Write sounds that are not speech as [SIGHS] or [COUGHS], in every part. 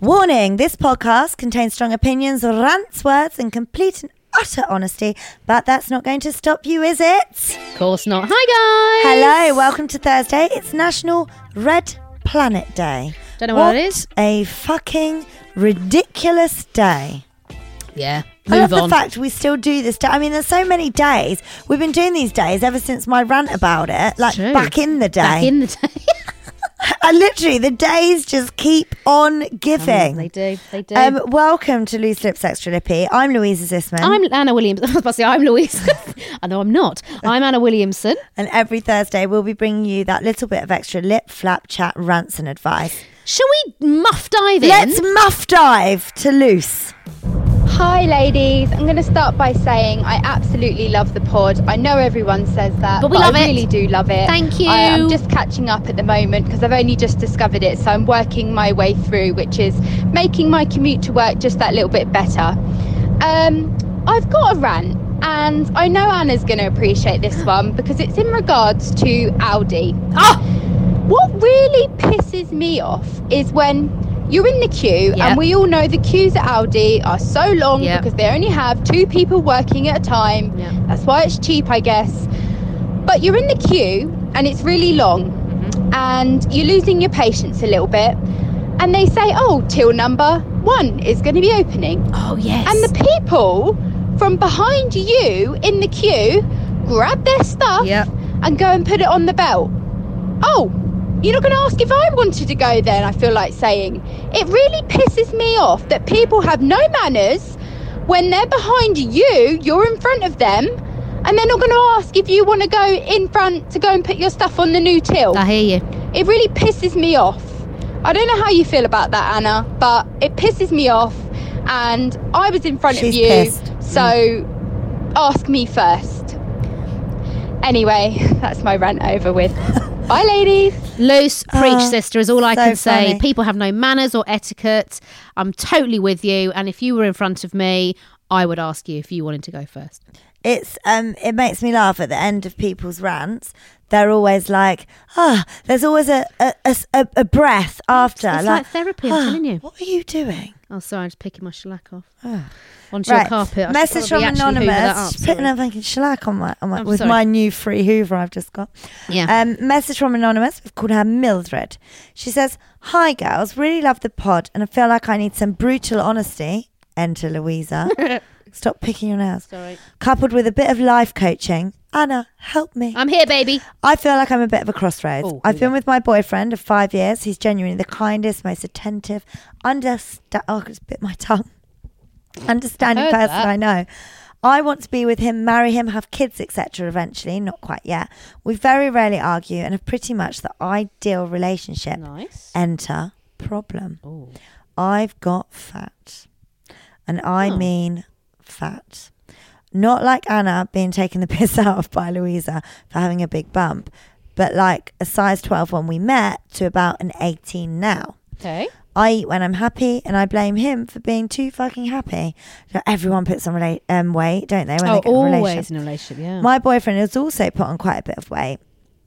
Warning this podcast contains strong opinions, rants, words, and complete and utter honesty, but that's not going to stop you, is it? Of course not. Hi, guys. Hello, welcome to Thursday. It's National Red Planet Day. Don't know what it is. A fucking ridiculous day. Yeah. I love on. the fact we still do this day. I mean, there's so many days. We've been doing these days ever since my rant about it, like True. back in the day. Back in the day. [LAUGHS] [LAUGHS] and literally, the days just keep on giving. they do. They do. Um, welcome to Loose Lips Extra Lippy. I'm Louisa Zissman. I'm Anna Williams. [LAUGHS] I was about to say I'm Louise. I know I'm not. I'm Anna Williamson. [LAUGHS] and every Thursday, we'll be bringing you that little bit of extra lip, flap, chat, rants, and advice. Shall we muff dive in? Let's muff dive to Loose. Hi, ladies. I'm going to start by saying I absolutely love the pod. I know everyone says that, But we love I it. really do love it. Thank you. I, am just catching up at the moment because I've only just discovered it, so I'm working my way through, which is making my commute to work just that little bit better. Um, I've got a rant, and I know Anna's going to appreciate this [GASPS] one because it's in regards to Aldi. Ah! What really pisses me off is when you're in the queue, Yep. and we all know the queues at Aldi are so long Yep. because they only have two people working at a time. Yep. That's why it's cheap, I guess. But you're in the queue, and it's really long, Mm-hmm. and you're losing your patience a little bit. And they say, oh, till number one is going to be opening. Oh, yes. And the people from behind you in the queue grab their stuff and go and put it on the belt. Oh, you're not going to ask if I wanted to go then, I feel like saying. It really pisses me off that people have no manners when they're behind you, you're in front of them, and they're not going to ask if you want to go in front to go and put your stuff on the new till. I hear you. It really pisses me off. I don't know how you feel about that, Anna, but it pisses me off. And I was in front She's of you, pissed. so ask me first. Anyway, [LAUGHS] that's my rant over with. [LAUGHS] Bye, ladies. Loose preach, Oh, sister, is all I so can say. funny. People have no manners or etiquette. I'm totally with you. And if you were in front of me, I would ask you if you wanted to go first. It's um, it makes me laugh at the end of people's rants. They're always like, ah, there's always a a, a, a- breath after. it's like therapy, I'm "Ah, telling you." What are you doing? Oh, sorry, I'm just picking my shellac off. Onto your carpet. I message from probably actually hoover that anonymous. up, Putting a fucking shellac on my, on my I'm with sorry. my new free Hoover I've just got. Yeah. Um, message from anonymous. We've called her Mildred. She says, "Hi girls, really love the pod, and I feel like I need some brutal honesty." Enter Louisa. [LAUGHS] Stop picking your nails. Sorry. Coupled with a bit of life coaching. Anna, help me. I'm here, baby. I feel like I'm a bit of a crossroads. Oh, I've been with my boyfriend of five years. He's genuinely the kindest, most attentive, understand. Oh, I just bit my tongue. [LAUGHS] Understanding heard person that. I know. I want to be with him, marry him, have kids, etc. Eventually, not quite yet. We very rarely argue and have pretty much the ideal relationship. Nice. Enter problem. Oh. I've got fat, and I Oh. mean fat. Not like Anna being taken the [LAUGHS] piss out of by Louisa for having a big bump, but like a size 12 when we met to about an 18 now. Okay. I eat when I'm happy, and I blame him for being too fucking happy. So everyone puts on rela- um, weight, don't they? When Oh, they get in a always relationship. in a relationship, yeah. My boyfriend has also put on quite a bit of weight.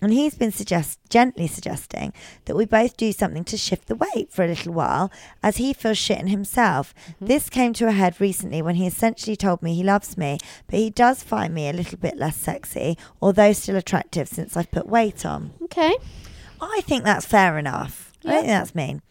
And he's been suggest gently suggesting that we both do something to shift the weight for a little while as he feels shit in himself. Mm-hmm. This came to a head recently when he essentially told me he loves me, but he does find me a little bit less sexy, although still attractive since I've put weight on. Okay. I think that's fair enough. I don't think that's mean.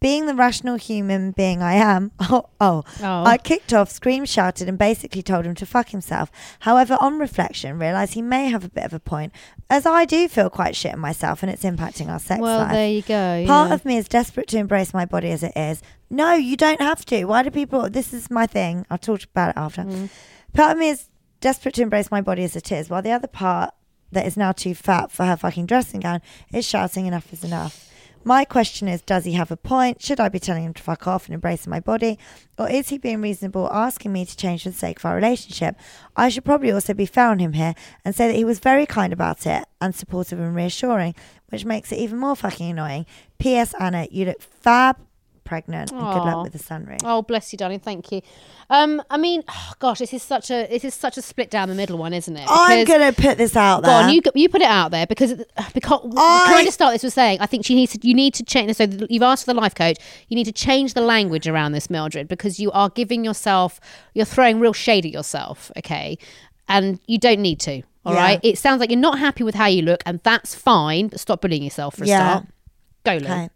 Being the rational human being I am, [LAUGHS] oh, oh, Oh. I kicked off, screamed, shouted, and basically told him to fuck himself. However, on reflection, realised he may have a bit of a point, as I do feel quite shit in myself and it's impacting our sex Well, life. there you go. Part yeah. of me is desperate to embrace my body as it is. No, you don't have to. Why do people? This is my thing. I'll talk about it after. Mm. Part of me is desperate to embrace my body as it is, while the other part that is now too fat for her fucking dressing gown is shouting enough is enough. My question is, does he have a point? Should I be telling him to fuck off and embrace my body? Or is he being reasonable, asking me to change for the sake of our relationship? I should probably also be fair on him here and say that he was very kind about it and supportive and reassuring, which makes it even more fucking annoying. P.S. Anna, you look fab, pregnant, and good luck with the sunroof. Oh, bless you, darling. Thank you. Um, I mean, oh, [SIGHS] gosh, this is such a this is such a split down the middle one, isn't it? I'm Because- going to put this out Go there. on, you go- you put it out there because [SIGHS] because can I- I just start this with saying I think she needs to you need to change. So th- you've asked for the life coach. You need to change the language around this, Mildred, because you are giving yourself you're throwing real shade at yourself. Okay, and you don't need to. All Yeah. right. It sounds like you're not happy with how you look, and that's fine. But stop bullying yourself for a Yeah. start. Go, Lou. Okay.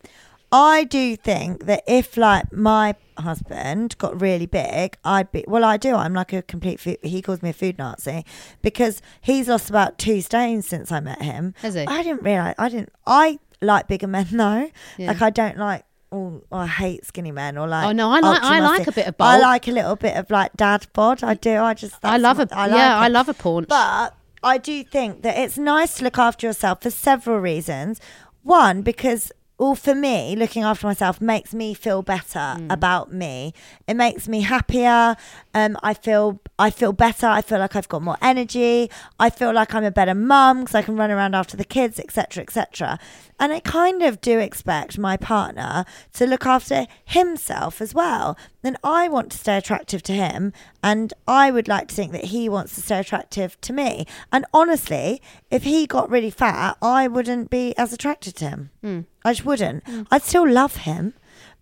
I do think that if like my husband got really big, I'd be well. I do. I'm like a complete. Food, he calls me a food Nazi because he's lost about two stones since I met him. Has he? I didn't realize. I didn't. I like bigger men [LAUGHS] though. Yeah. Like I don't like. Oh, I hate skinny men or like. Oh, no, I like- I like a bit of I like a little bit of like dad bod. I do. I just. I love a I yeah. like I love a paunch. But I do think that it's nice to look after yourself for several reasons. One, because all for me, looking after myself makes me feel better about me. It makes me happier. Um, I feel I feel better. I feel like I've got more energy. I feel like I'm a better mum because I can run around after the kids, etc., etc. And I kind of do expect my partner to look after himself as well. Then I want to stay attractive to him, and I would like to think that he wants to stay attractive to me. And honestly, if he got really fat, I wouldn't be as attracted to him. Hmm. I just wouldn't. I'd still love him.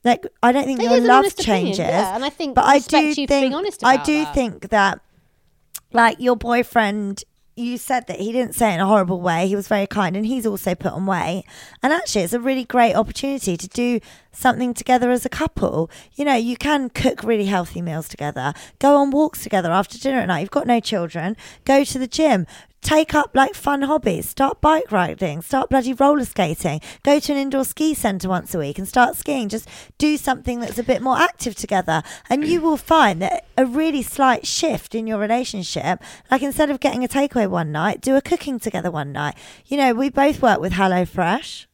Like I don't think It your love changes. yeah, and I think but I do you for being think I do that. think that like your boyfriend you said that he didn't say it in a horrible way he was very kind and he's also put on weight. And actually it's a really great opportunity to do something together as a couple. You know you can cook really healthy meals together go on walks together after dinner at night. You've got no children go to the gym take up like fun hobbies start bike riding start bloody roller skating go to an indoor ski centre once a week and start skiing just do something that's a bit more active together and you will find that a really slight shift in your relationship like instead of getting a takeaway one night do a cooking together one night you know we both work with hello fresh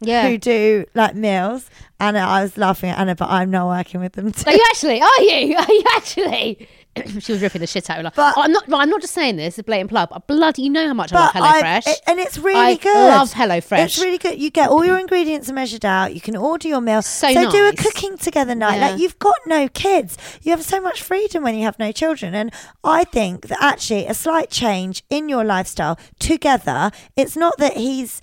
yeah. who do like meals and i was laughing at anna but i'm not working with them too. [LAUGHS] Are you actually? Are you? Are you actually? [CLEARS THROAT] she was ripping the shit out of her. But- Oh, I'm not. I'm not just saying this. It's a blatant plug. But bloody, you know how much I love I- HelloFresh. it- and it's really good. I good. love HelloFresh. It's really good. You get all your ingredients measured out. You can order your meal. So do a cooking together night. Yeah. Like you've got no kids. You have so much freedom when you have no children. And I think that actually a slight change in your lifestyle together. It's not that he's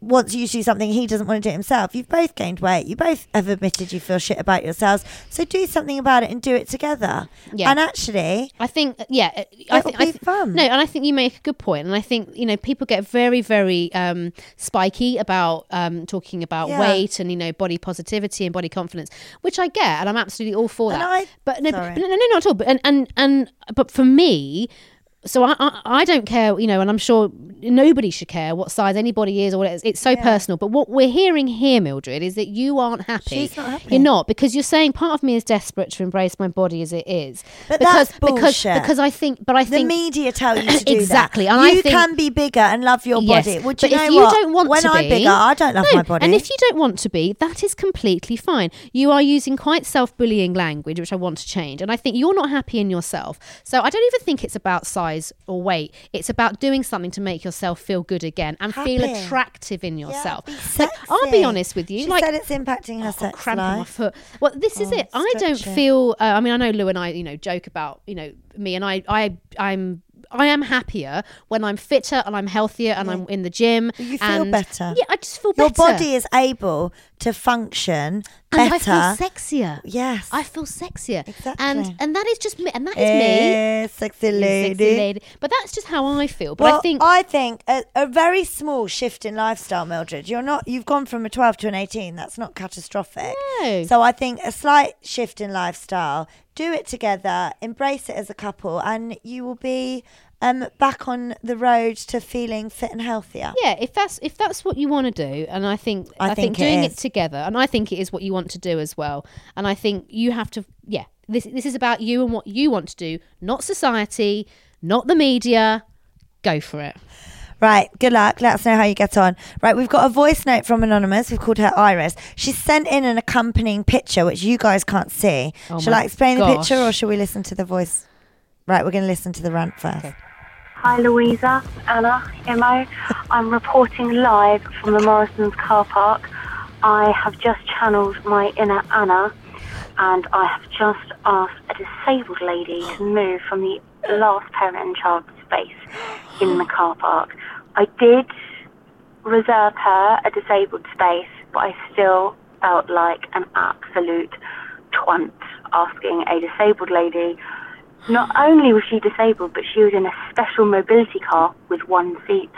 wants you to do something he doesn't want to do it himself. You've both gained weight. You both have admitted you feel shit about yourselves. So do something about it and do it together. Yeah. And actually, I think, yeah, uh, I, think, be fun. No, and I think you make a good point. and I think you know people get very, very um, spiky about um, talking about Yeah. weight and you know body positivity and body confidence, which I get, and I'm absolutely all for And that. I- but no, but no, no, not at all. But and and and but for me. So I, I I don't care, you know, and I'm sure nobody should care what size anybody is or what it is. It's so personal. But what we're hearing here, Mildred, is that you aren't happy. She's not happy. You're not because you're saying part of me is desperate to embrace my body as it is. But because that's bullshit. because I think, but I the think media tell you to [COUGHS] do Exactly, that. and I you think- can be bigger and love your Yes, body. But you know if you what? don't want when to I'm be, bigger, I don't love no, my body. And if you don't want to be, that is completely fine. You are using quite self-bullying language, which I want to change. And I think you're not happy in yourself. So I don't even think it's about size or weight. It's about doing something to make yourself feel good again and feel attractive in Yeah, yourself. be Like, I'll be honest with you. She like said it's impacting her Oh, sex cramping my foot. Well, this is Oh, it. I don't it. feel. Uh, I mean, I know Lou and I, you know, joke about, you know, me and I, I, I'm. I am happier when I'm fitter and I'm healthier and I'm in the gym. You feel and- better. Yeah, I just feel Your better. Your body is able to function and better. I feel sexier. Yes. I feel sexier. Exactly. And and that is just me. And that is me. Eh, sexy lady. Sexy lady. But that's just how I feel. But Well, I think I think a, a very small shift in lifestyle, Mildred. You're not. You've gone from a 12 to an 18. That's not catastrophic. No. So I think a slight shift in lifestyle. Do it together. Embrace it as a couple, and you will be um, back on the road to feeling fit and healthier. yeah, if that's if that's what you want to do, and I think I I, think, think doing is. it together, and I think it is what you want to do as well. And I think you have to, yeah, this this is about you and what you want to do, not society, not the media. Go for it. Right, good luck. Let us know how you get on. Right, we've got a voice note from Anonymous. We've called her Iris. She sent in an accompanying picture, which you guys can't see. Oh Shall I explain the picture or shall we listen to the voice? Right, we're going to listen to the rant first. Hi Louisa, Anna, Imo. I'm reporting live from the Morrison's car park. I have just channeled my inner Anna and I have just asked a disabled lady to move from the last parent and child space in the car park. I did reserve her a disabled space, but I still felt like an absolute twant asking a disabled lady not only was she disabled, but she was in a special mobility car with one seat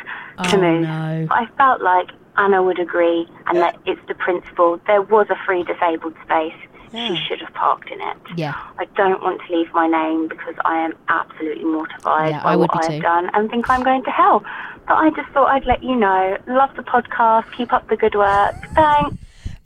to Oh, move. no. I felt like Anna would agree, and that it's the principle. There was a free disabled space. She should have parked in it. Yeah. I don't want to leave my name because I am absolutely mortified Yeah, by what I have done and think I'm going to hell. But I just thought I'd let you know. Love the podcast. Keep up the good work. Thanks.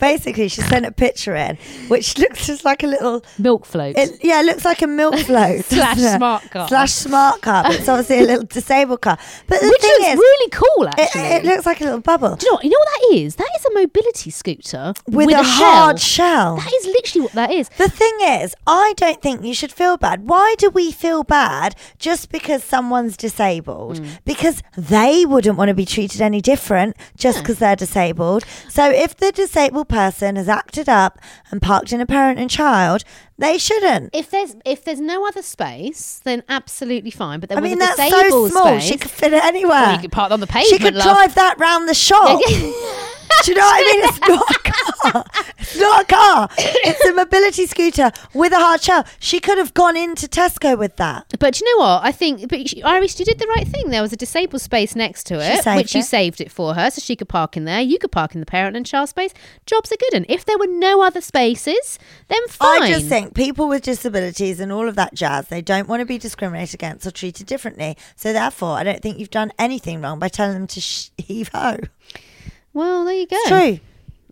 Basically, she sent a picture in, which [LAUGHS] looks just like a little. Milk float. It, yeah, it looks like a milk [LAUGHS] float Slash smart car. Slash smart car. It's obviously a little disabled car. But the which thing is, really cool, actually. it looks like a little bubble Do you know what? You know what that is? That is a mobility scooter with, with, a, shell. hard shell. That is literally what that is. The thing is, I don't think you should feel bad. Why do we feel bad just because someone's disabled? Mm. Because they wouldn't want to be treated any different just because they're disabled. So if the disabled person has acted up and parked in a parent and child, they shouldn't. If there's if there's no other space, then absolutely fine. But then I with mean, a that's so small. space, She could fit it anywhere. Well, you could park on the pavement. She could love. drive that round the shop. Do you know what I mean? [LAUGHS] It's not a car. It's not a car. It's a mobility scooter with a hard shell. She could have gone into Tesco with that. But you know what? I think, but she- Iris, you did the right thing. There was a disabled space next to it, which you it. saved it for her, so she could park in there. You could park in the parent and child space. Jobs are good. And if there were no other spaces, then fine. I just think people with disabilities and all of that jazz, they don't want to be discriminated against or treated differently. So therefore, I don't think you've done anything wrong by telling them to sh- [LAUGHS] heave ho. Well, there you go. It's true.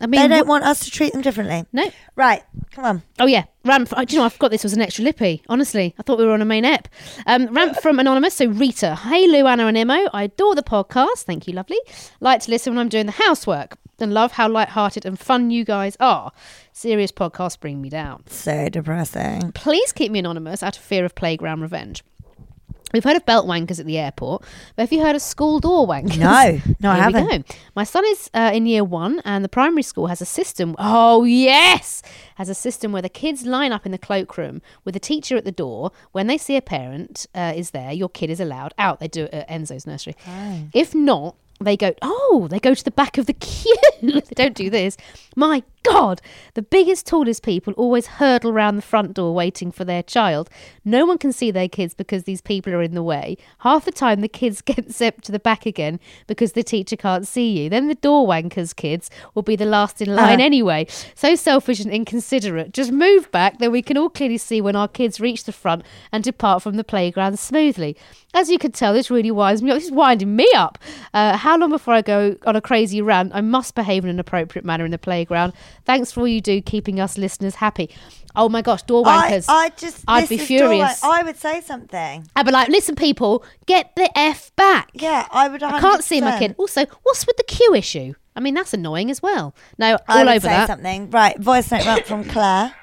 I mean, they don't want us to treat them differently. no. Right, come on. Oh yeah, ramp. Do you know? I forgot this was an extra lippy. Honestly, I thought we were on a main ep. Um, ramp from anonymous. So Rita, hey Lou, Anna, and Imo. I adore the podcast. Thank you, lovely. Like to listen when I'm doing the housework, and love how light-hearted and fun you guys are. Serious podcasts bring me down. So depressing. Please keep me anonymous out of fear of playground revenge. We've heard of belt wankers at the airport, but have you heard of school door wankers? No, no, I [LAUGHS] haven't. go. My son is uh, in year one, and the primary school has a system. Oh yes, has a system where the kids line up in the cloakroom with the teacher at the door. When they see a parent uh, is there, your kid is allowed out. They do it at Enzo's nursery. If not, they go. Oh, they go to the back of the [LAUGHS] queue. they don't do this. My God, the biggest, tallest people always hurdle round the front door waiting for their child. No one can see their kids because these people are in the way. Half the time, the kids [LAUGHS] get sent to the back again because the teacher can't see you. Then the door wankers kids will be the last in line anyway. So selfish and inconsiderate. Just move back, then we can all clearly see when our kids reach the front and depart from the playground smoothly. As you can tell, this really winds me up. This is winding me up. Uh, how long before I go on a crazy rant? I must behave in an appropriate manner in the playground. Thanks for all you do, keeping us listeners happy. Oh my gosh, door wankers. I, I just. I'd be furious. Door, I would say something. I'd be like, listen, people, get the F back. Yeah, I would. 100%. I can't see my kid. Also, what's with the queue issue? I mean, that's annoying as well. No, I all would over say that. something. Right, voice note back from Claire.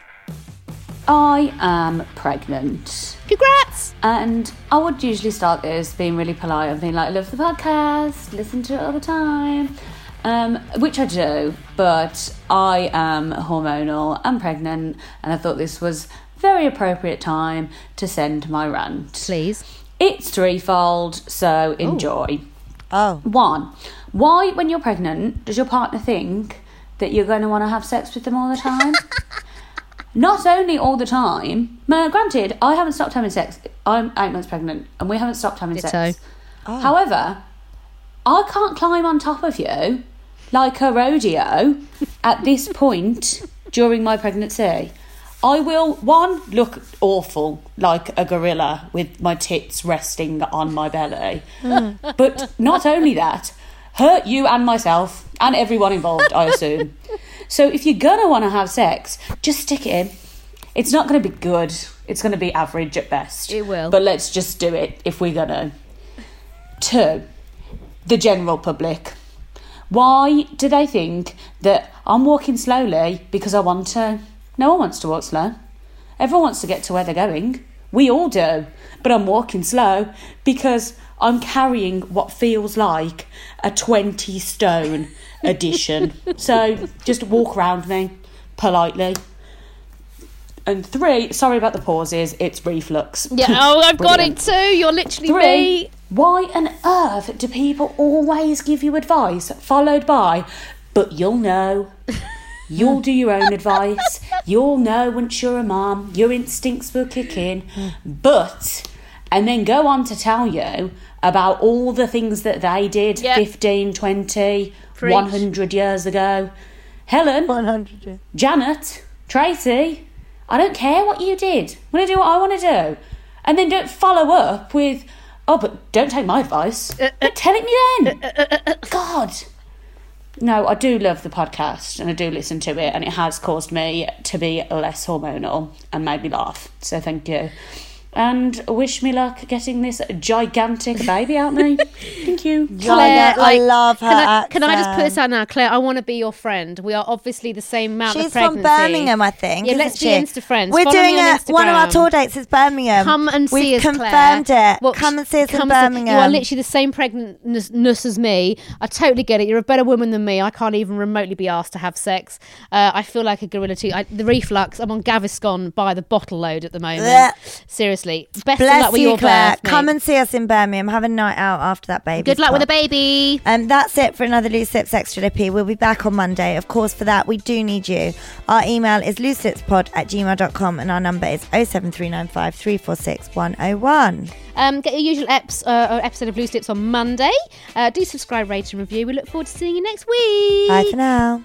I am pregnant. Congrats! And I would usually start this being really polite and being like, I love the podcast, listen to it all the time. Um, which I do, but I am hormonal and pregnant, and I thought this was very appropriate time to send my rant. Please. It's threefold, so enjoy. Oh. One, why, when you're pregnant, does your partner think that you're going to want to have sex with them all the time? [LAUGHS] Not only all the time, uh, granted, I haven't stopped having sex. I'm eight months pregnant, and we haven't stopped having Ditto. sex. However, I can't climb on top of you like a rodeo at this [LAUGHS] point during my pregnancy. I will, one, look awful like a gorilla with my tits resting on my belly. Hmm. but not only that, hurt you and myself and everyone involved, I assume. So if you're gonna wanna have sex, just stick it in. It's not gonna be good, it's gonna be average at best. It will. But let's just do it if we're gonna. Two, the general public. Why do they think that I'm walking slowly because I want to? No one wants to walk slow. Everyone wants to get to where they're going. We all do. But I'm walking slow because I'm carrying what feels like a 20 stone [LAUGHS] addition. so just walk around me politely. And three, sorry about the pauses, it's reflux. Yeah, [LAUGHS] oh, I've got it too. You're literally Three, me. Why on earth do people always give you advice followed by, but you'll know? You'll do your own advice. You'll know once you're a mum. Your instincts will kick in. But, and then go on to tell you about all the things that they did Yep. 15, 20, Preach. 100 years ago. Helen, 100. Janet, Tracy, I don't care what you did. I'm going to do what I want to do. And then don't follow up with, oh, but don't take my advice. Uh, uh, but tell it me then. Uh, God. No, I do love the podcast and I do listen to it, and it has caused me to be less hormonal and made me laugh. So thank you. And wish me luck getting this gigantic baby out me. [LAUGHS] Thank you. Claire, I love her Can I, can I just put this out now, Claire? I want to be your friend. We are obviously the same amount She's of from. Birmingham, I think. Yeah, let's be she? Insta friends. We're Follow doing me on it. One of our tour dates is Birmingham. Come and see We've us, Claire. confirmed it. Well, come and see us in come and see- Birmingham. You are literally the same pregnantness as me. I totally get it. You're a better woman than me. I can't even remotely be asked to have sex. Uh, I feel like a gorilla too. I, the reflux. I'm on Gaviscon by the bottle load at the moment. Blech. Seriously. Best of Bless luck with you, your Claire. birth. Come and see us in Birmingham. Have a night out after that baby. Good luck with the baby. And that's it for another Loose Lips Extra Lippy. We'll be back on Monday. Of course, for that, we do need you. Our email is looselipspod at gmail.com and our number is 07395 346 101. Um, get your usual eps, uh, episode of Loose Lips on Monday. Uh, do subscribe, rate, and review. We look forward to seeing you next week. Bye for now.